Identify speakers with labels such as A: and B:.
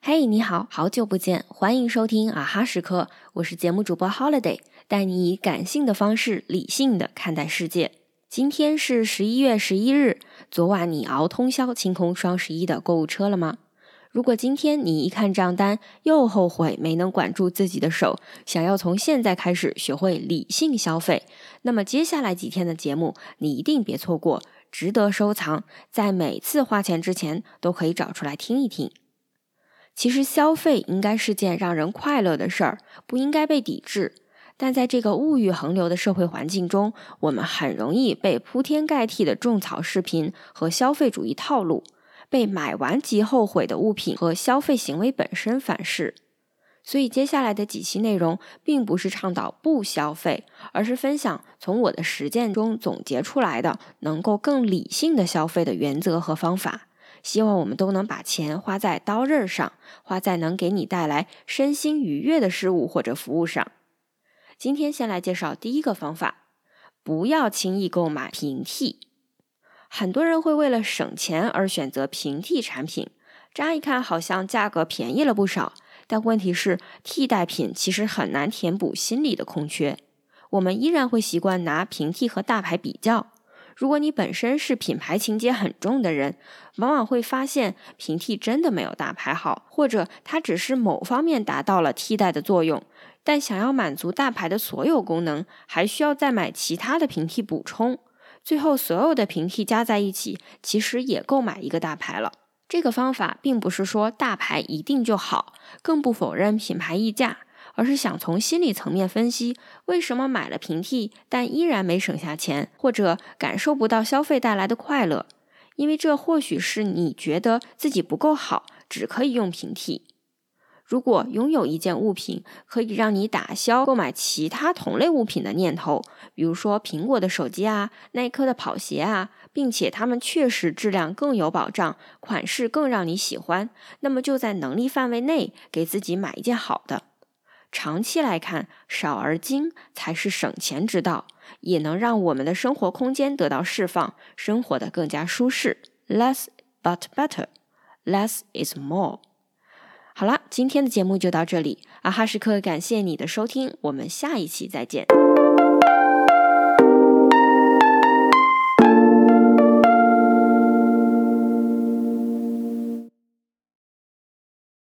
A: 嘿，你好，好久不见，欢迎收听啊哈时刻，我是节目主播 Holiday，带你以感性的方式理性的看待世界。今天是十一月十一日，昨晚你熬通宵清空双十一的购物车了吗？如果今天你一看账单又后悔没能管住自己的手，想要从现在开始学会理性消费，那么接下来几天的节目你一定别错过，值得收藏，在每次花钱之前都可以找出来听一听。其实消费应该是件让人快乐的事儿，不应该被抵制。但在这个物欲横流的社会环境中，我们很容易被铺天盖地的种草视频和消费主义套路。被买完即后悔的物品和消费行为本身反噬，所以接下来的几期内容并不是倡导不消费，而是分享从我的实践中总结出来的能够更理性的消费的原则和方法。希望我们都能把钱花在刀刃上，花在能给你带来身心愉悦的事物或者服务上。今天先来介绍第一个方法：不要轻易购买平替。很多人会为了省钱而选择平替产品，乍一看好像价格便宜了不少，但问题是替代品其实很难填补心理的空缺。我们依然会习惯拿平替和大牌比较。如果你本身是品牌情节很重的人，往往会发现平替真的没有大牌好，或者它只是某方面达到了替代的作用，但想要满足大牌的所有功能，还需要再买其他的平替补充。最后，所有的平替加在一起，其实也够买一个大牌了。这个方法并不是说大牌一定就好，更不否认品牌溢价，而是想从心理层面分析，为什么买了平替，但依然没省下钱，或者感受不到消费带来的快乐。因为这或许是你觉得自己不够好，只可以用平替。如果拥有一件物品可以让你打消购买其他同类物品的念头，比如说苹果的手机啊、耐克的跑鞋啊，并且它们确实质量更有保障，款式更让你喜欢，那么就在能力范围内给自己买一件好的。长期来看，少而精才是省钱之道，也能让我们的生活空间得到释放，生活的更加舒适。Less but better, less is more. 好了，今天的节目就到这里。阿哈时刻，感谢你的收听，我们下一期再见。